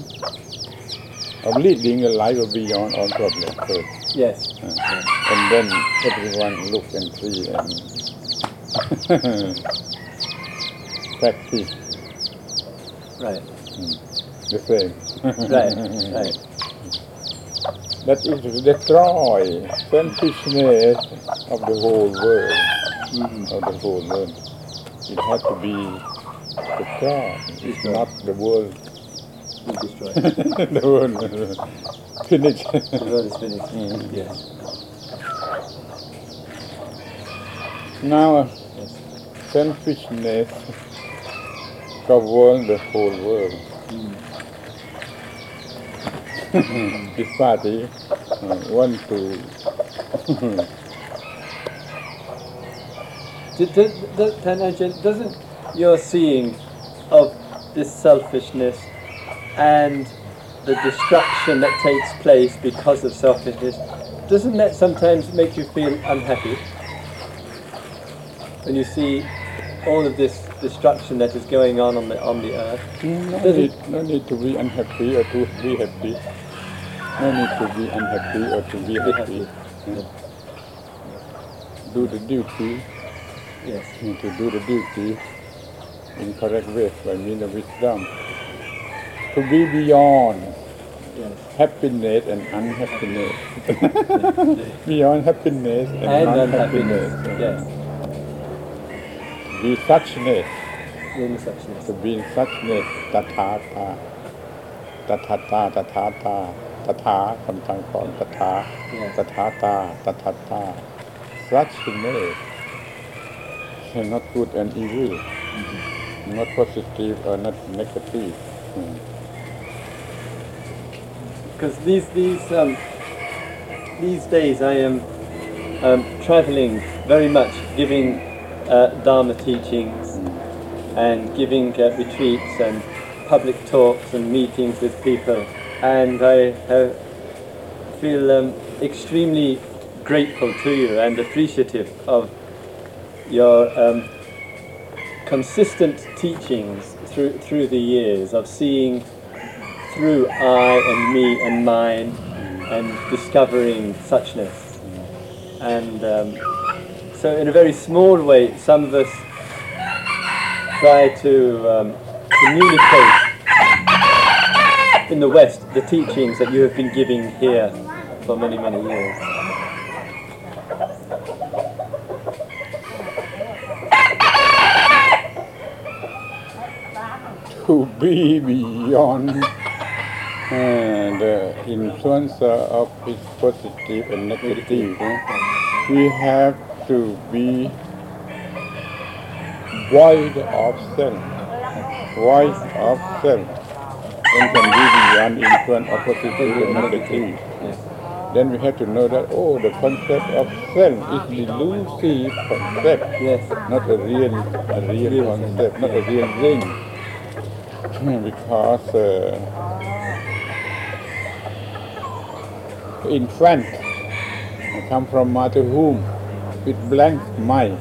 Speaker 2: of leading a life of beyond all problems first.
Speaker 1: Yes. Uh-huh.
Speaker 2: And then everyone look and see and practice
Speaker 1: Right. Hmm.
Speaker 2: the same.
Speaker 1: Right. Right.
Speaker 2: That is to destroy selfishness of the whole world,
Speaker 1: Mhm.
Speaker 2: of the whole world. It has to be the destroyed. It's not the world,
Speaker 1: You destroy.
Speaker 2: the world finished.
Speaker 1: the world is finished.
Speaker 2: Mm.
Speaker 1: Yes.
Speaker 2: now,
Speaker 1: Yes.
Speaker 2: selfishness governs the whole world. this party uh, want to
Speaker 1: Tan Ajahn, doesn't your seeing of this selfishness and the destruction that takes place because of selfishness, doesn't that sometimes make you feel unhappy? When you see all of this destruction that is going on on the on the earth.
Speaker 2: no
Speaker 1: Does
Speaker 2: need, no need to be unhappy or to be happy. No need to be unhappy or to be happy.
Speaker 1: happy.
Speaker 2: Do the duty,
Speaker 1: Yes.
Speaker 2: to do the duty in correct way by means of wisdom. To be beyond
Speaker 1: Yes.
Speaker 2: happiness and unhappiness. beyond happiness and,
Speaker 1: And
Speaker 2: unhappiness.
Speaker 1: unhappiness. Yes.
Speaker 2: Be suchness.
Speaker 1: In suchness.
Speaker 2: To be in suchness, tathata. Tathata, tathata, tatha, sometimes called tatha.
Speaker 1: Yes.
Speaker 2: Tathata, tathata. Suchness. Not good and evil. Not positive or not negative. Mm.
Speaker 1: because these these um, these days I am um, traveling very much, giving uh, Dharma teachings and giving uh, retreats and public talks and meetings with people, and I uh, feel um, extremely grateful to you and appreciative of your um, consistent teachings through through the years of seeing through I and me and mine and discovering suchness. And um, so, in a very small way, some of us try to um, communicate in the West the teachings that you have been giving here for many, many years.
Speaker 2: To be beyond uh, the influence of its positive and negative. We have to be void of self. Void of self. Then can be beyond influence of positive and negative. Then we have to know that, oh, the concept of self is delusive concept,
Speaker 1: Yes.
Speaker 2: not a real, a real concept, not a real thing. Because uh, in front I come from mother womb with blank mind.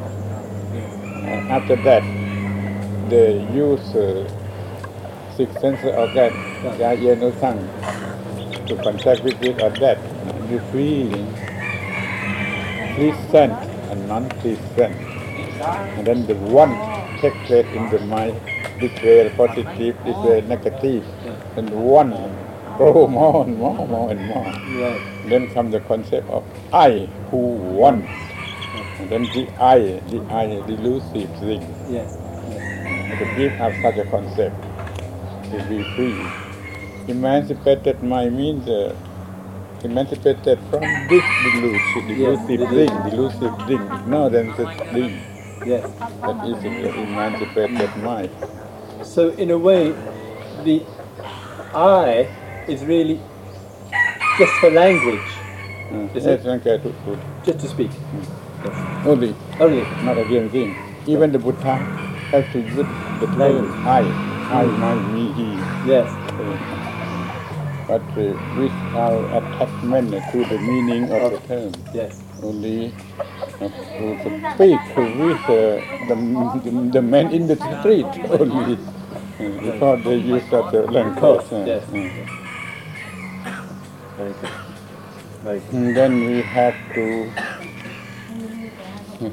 Speaker 2: And after that, they use uh, six sense organ, eye, ear, nose, tongue, to contact with it or that. You feeling pleasant and non-pleasant. And then the one take place in the mind, declare positive, declare negative, and one grow more and more, more and more.
Speaker 1: Right.
Speaker 2: Then comes the concept of I who want. And then the I, the I, the elusive thing.
Speaker 1: Yes.
Speaker 2: To give up such a concept, to be free. Emancipated mind means uh, emancipated from this delusive, delusive
Speaker 1: delusion.
Speaker 2: thing, delusive thing, ignorance thing.
Speaker 1: Yes.
Speaker 2: That is the emancipated mind.
Speaker 1: So in a way, the I is really just for language,
Speaker 2: Mm.
Speaker 1: Is
Speaker 2: Yes, okay, to, to,
Speaker 1: just to speak. Yes.
Speaker 2: only,
Speaker 1: Only.
Speaker 2: not a real thing. Even the Buddha has to use the term. I, I, my, me, he.
Speaker 1: Yes.
Speaker 2: but uh, without attachment to the meaning of the term.
Speaker 1: Yes.
Speaker 2: Only to speak with the, the, man in the street only. Because they use such a language.
Speaker 1: Yes.
Speaker 2: uh.
Speaker 1: Very good. Very good.
Speaker 2: And then we have to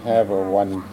Speaker 2: have a one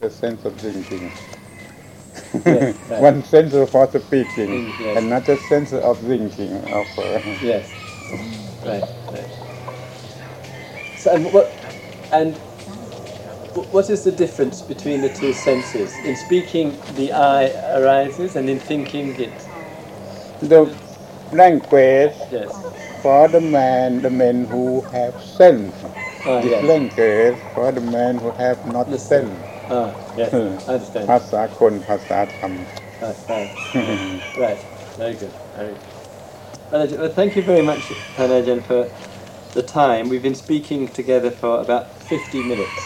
Speaker 2: the sense of thinking.
Speaker 1: Yes, right.
Speaker 2: one sense for speaking,
Speaker 1: Yes.
Speaker 2: another sense of thinking. Of uh,
Speaker 1: Yes. Right. Right. So, and what and what is the difference between the two senses? In speaking, the I arises, and in thinking, it.
Speaker 2: the language
Speaker 1: Yes.
Speaker 2: for the man, the men who have sense.
Speaker 1: Ah,
Speaker 2: This
Speaker 1: yes.
Speaker 2: language for the man who have not
Speaker 1: Listen.
Speaker 2: sense.
Speaker 1: Ah, yes.
Speaker 2: Hmm.
Speaker 1: I understand.
Speaker 2: ภาษาคนภาษาธรรม
Speaker 1: Right. Right. right. Very good. Very good. Panajan, Well, thank you very much, Panajan, for the time. We've been speaking together for about 50 minutes.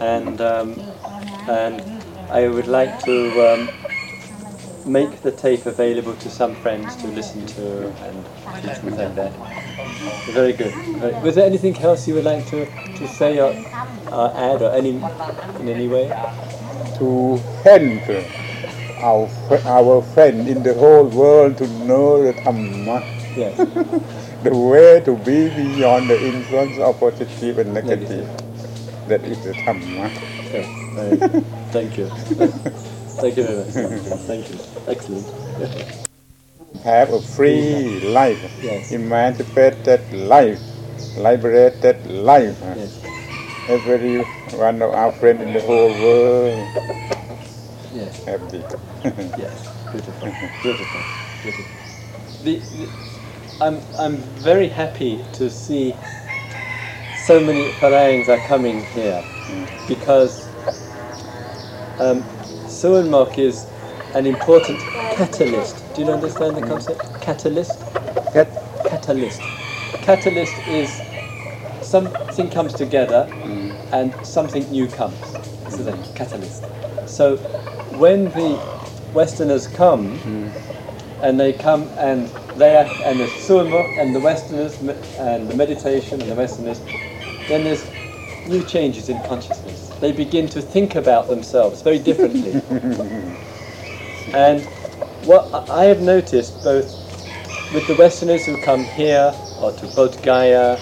Speaker 1: And, um, and I would like to um, make the tape available to some friends to listen to and things like that. Very good. Was there anything else you would like to, to say or uh, add or any in any way?
Speaker 2: to help our, our friend in the whole world to know the Dhamma,
Speaker 1: Yes.
Speaker 2: the way to be beyond the influence of positive and negative. That is the Dhamma.
Speaker 1: Okay. Thank you. Thank you very much. Thank you. Excellent.
Speaker 2: Have a free life,
Speaker 1: Yes.
Speaker 2: emancipated life, liberated life.
Speaker 1: Yes.
Speaker 2: Every one of our friends in the whole world
Speaker 1: Yes.
Speaker 2: happy.
Speaker 1: Yes. Beautiful. Beautiful. Beautiful. The, the, I'm, I'm very happy to see so many Farangs are coming here because um, Suan Mokkh is an important catalyst. Do you understand the concept? Catalyst?
Speaker 2: Cat-
Speaker 1: catalyst. Catalyst is something comes together mm. and something new comes. This is a catalyst. So when the Westerners come mm. and they come and they are, and the Sumo and the Westerners and the meditation and the Westerners, then there's new changes in consciousness. They begin to think about themselves very differently. and what I have noticed both with the Westerners who come here or to Bodh Gaya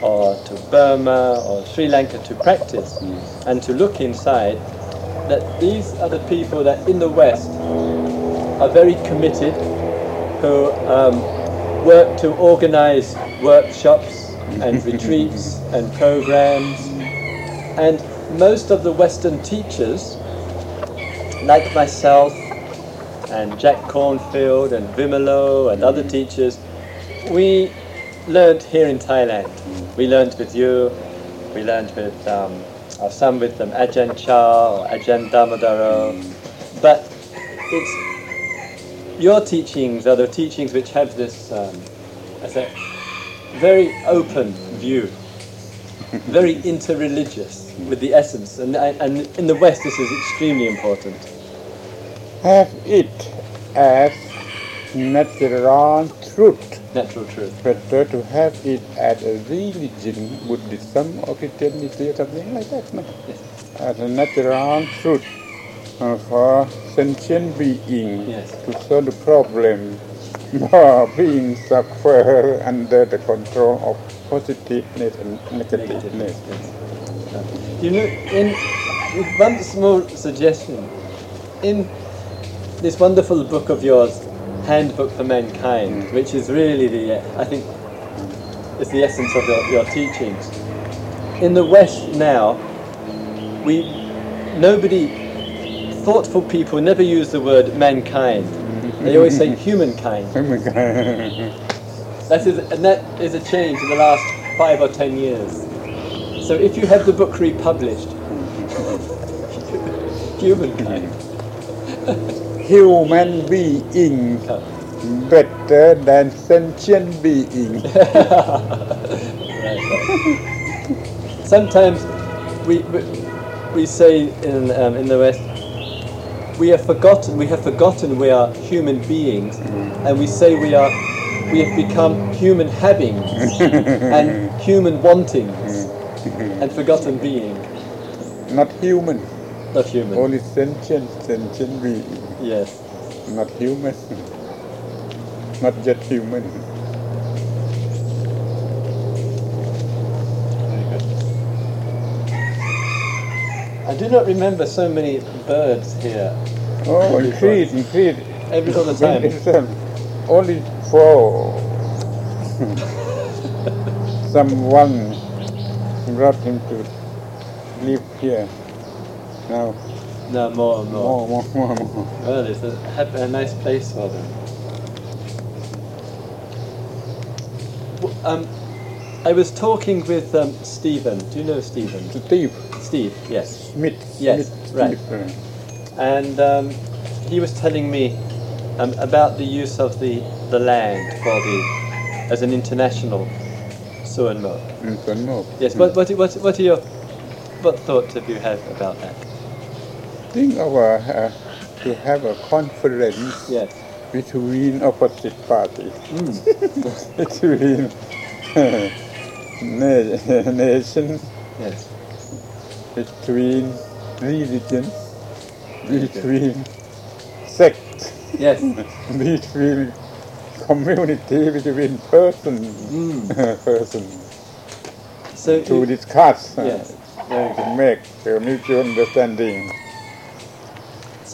Speaker 1: or to Burma or Sri Lanka to practice and to look inside, that these are the people that in the West are very committed, who um, work to organize workshops and retreats and programs. And most of the Western teachers, like myself and Jack Kornfield and Vimalo and other teachers, we learned here in Thailand. We learned with you, we learned with, um, or some with them, Ajahn Chah or Ajahn Dhammadharo. But it's your teachings are the teachings which have this, um, I say, very open view, very interreligious with the essence. And, and in the West, this is extremely important.
Speaker 2: Have it as natural truth.
Speaker 1: Natural truth.
Speaker 2: Better to have it as a religion, Buddhism or Christianity or something like that. No?
Speaker 1: Yes.
Speaker 2: As a natural truth uh, for sentient being
Speaker 1: Yes.
Speaker 2: to solve the problem for being suffer under the control of positiveness and negativeness.
Speaker 1: Yes. You know, in one small suggestion. In this wonderful book of yours, Handbook for Mankind, which is really the, uh, I think, is the essence of your, your teachings. In the West now, we, nobody, thoughtful people never use the word mankind. They always say humankind. That is, and that is a change in the last five or ten years. So if you have the book republished, humankind.
Speaker 2: Human being better than sentient being.
Speaker 1: Sometimes we, we, we say in, um, in the West, we have forgotten, we have forgotten we are human beings, and we say we are, we have become human havings and human wantings, and forgotten being,
Speaker 2: Not human,
Speaker 1: not human.
Speaker 2: only sentient, sentient being.
Speaker 1: Yes.
Speaker 2: Not human. Not yet human.
Speaker 1: I do not remember so many birds here
Speaker 2: Oh, increase, increase.
Speaker 1: every the time.
Speaker 2: Um, only four. Someone brought him to live here. Now,
Speaker 1: No, more and more.
Speaker 2: more, more, more, more.
Speaker 1: Well, it's a, a nice place for them. Um, I was talking with um, Stephen. Do you know Stephen?
Speaker 2: Steve
Speaker 1: Steve, yes.
Speaker 2: Smith.
Speaker 1: Yes,
Speaker 2: Smith,
Speaker 1: right.
Speaker 2: Steve,
Speaker 1: And um, he was telling me um, about the use of the, the land for the as an international
Speaker 2: uh, in Suan Mokkh.
Speaker 1: Yes. What, what what what are your what thoughts have you had about that?
Speaker 2: Think of a, uh, to have a conference
Speaker 1: Yes.
Speaker 2: between opposite parties.
Speaker 1: Mm.
Speaker 2: between na- nation,
Speaker 1: Yes.
Speaker 2: between religion, between sect,
Speaker 1: Yes.
Speaker 2: between community, between person,
Speaker 1: Mm.
Speaker 2: person
Speaker 1: So
Speaker 2: to discuss, uh,
Speaker 1: yes. Good.
Speaker 2: to make a mutual understanding.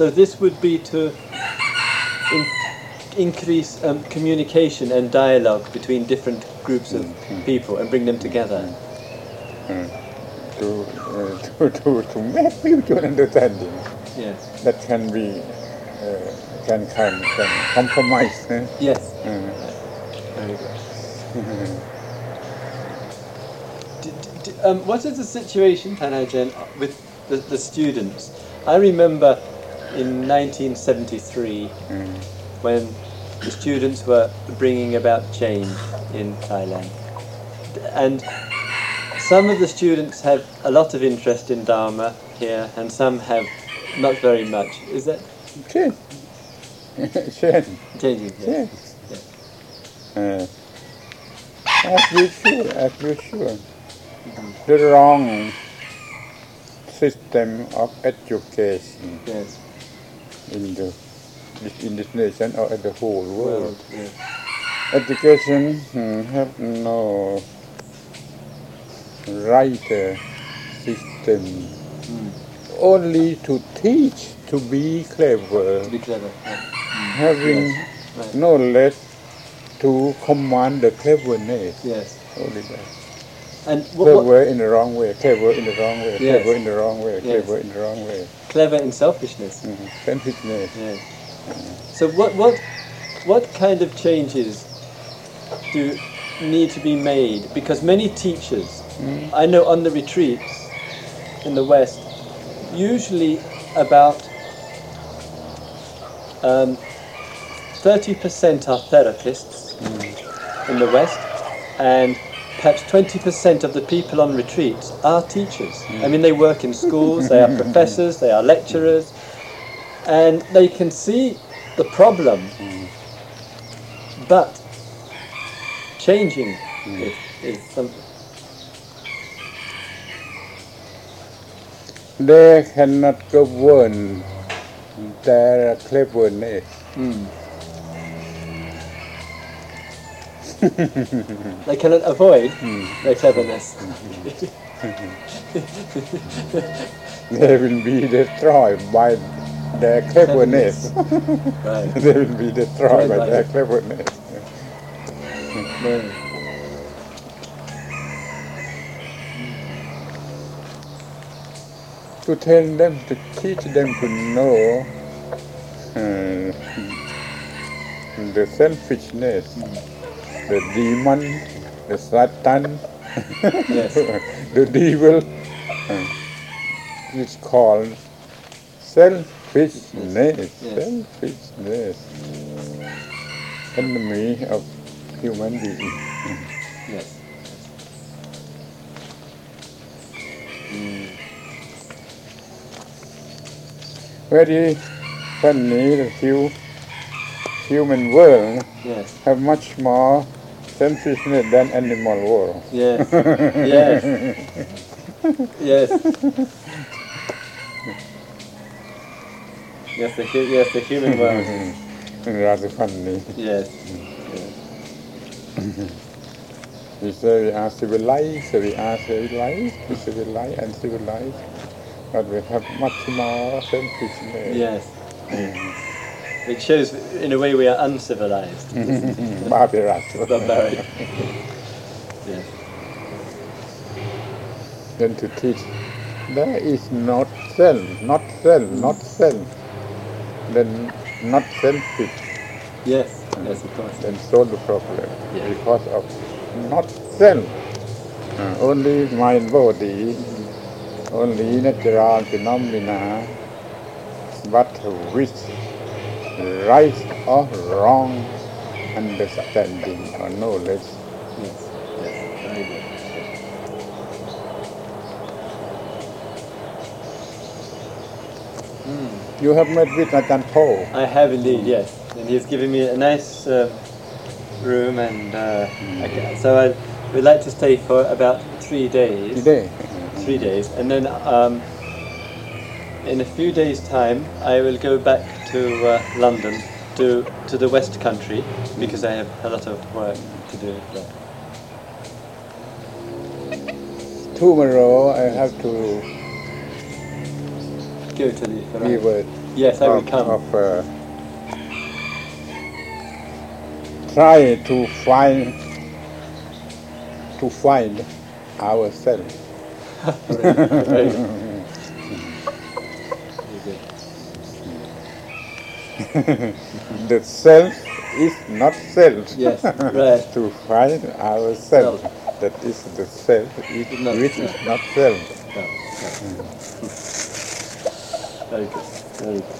Speaker 1: So this would be to in, increase um, communication and dialogue between different groups of people and bring them together.
Speaker 2: To, uh, to, to, to make mutual understanding
Speaker 1: Yes.
Speaker 2: that can be uh, can, can, can compromise. eh?
Speaker 1: Yes. Very good. Um, what is the situation, Tan Ajahn, with the, the students? I remember in 1973 when the students were bringing about change in Thailand. And some of the students have a lot of interest in Dharma here, and some have not very much. Is that
Speaker 2: change. change.
Speaker 1: changing? Yes.
Speaker 2: Change. Uh, as usual, as usual. The wrong system of education
Speaker 1: Yes.
Speaker 2: In the in this nation or in the whole world.
Speaker 1: Yes.
Speaker 2: Education hmm, have no right uh, system. Only to teach to be clever,
Speaker 1: To be clever. yeah.
Speaker 2: having
Speaker 1: Right.
Speaker 2: knowledge to command the cleverness.
Speaker 1: Yes.
Speaker 2: Only that.
Speaker 1: And what, what,
Speaker 2: in the wrong way, clever in the wrong way,
Speaker 1: Yes.
Speaker 2: clever in the wrong way,
Speaker 1: Yes.
Speaker 2: clever in the wrong way.
Speaker 1: Clever in selfishness.
Speaker 2: Mm-hmm. Selfishness.
Speaker 1: Yes. So what what what kind of changes do need to be made? Because many teachers, I know on the retreats in the West, usually about um, 30% are therapists in the West, and perhaps 20% of the people on retreats are teachers. I mm. mean, they work in schools, they are professors, they are lecturers, and they can see the problem, but changing mm. it is something.
Speaker 2: They cannot govern their cleverness. Mm.
Speaker 1: They cannot avoid their cleverness.
Speaker 2: they will be destroyed by their cleverness.
Speaker 1: Right.
Speaker 2: they will be destroyed by
Speaker 1: Right,
Speaker 2: their
Speaker 1: right.
Speaker 2: cleverness. To tell them, to teach them to know uh, the selfishness, the demon, the Satan,
Speaker 1: Yes.
Speaker 2: the devil, uh, it's called selfishness.
Speaker 1: Yes.
Speaker 2: Selfishness. Enemy of human being.
Speaker 1: Yes. Mm.
Speaker 2: Very funny, human world
Speaker 1: Yes.
Speaker 2: have much more selfishness than animal world.
Speaker 1: Yes. Yes. Yes. Yes, the yes, the human world.
Speaker 2: Rather funny.
Speaker 1: Yes. yes.
Speaker 2: We say we are civilized, we are civilized, we civilized and civilized, but we have much more selfishness.
Speaker 1: Yes. It shows, in a way, we are uncivilized.
Speaker 2: Barbarous.
Speaker 1: Barbaric. Yes.
Speaker 2: Then to teach, there is not self, not self, not self. Then not selfish,
Speaker 1: Yes. Yes, of course.
Speaker 2: then solve the problem
Speaker 1: Yeah.
Speaker 2: because of not self. Uh, only mind body, only natural phenomena, but with right or wrong understanding or knowledge.
Speaker 1: Yes. Yes. Very good.
Speaker 2: You have met with Ajahn Paul.
Speaker 1: I have indeed, yes. And he's given me a nice um, room, and uh, I ca- so I would like to stay for about three days.
Speaker 2: today.
Speaker 1: Three days, and then um, in a few days' time, I will go back to uh, London to to the West Country because I have a lot of work to do there.
Speaker 2: Tomorrow I have to
Speaker 1: Go to the
Speaker 2: give a
Speaker 1: Yes, I will come.
Speaker 2: of uh, try to find to find ourselves.
Speaker 1: Very good. Very good.
Speaker 2: the self is not self.
Speaker 1: Yes, right.
Speaker 2: to find ourselves.
Speaker 1: Self.
Speaker 2: That is the self is,
Speaker 1: Not
Speaker 2: which is not self.
Speaker 1: No, no. Hmm. Very good. Very good.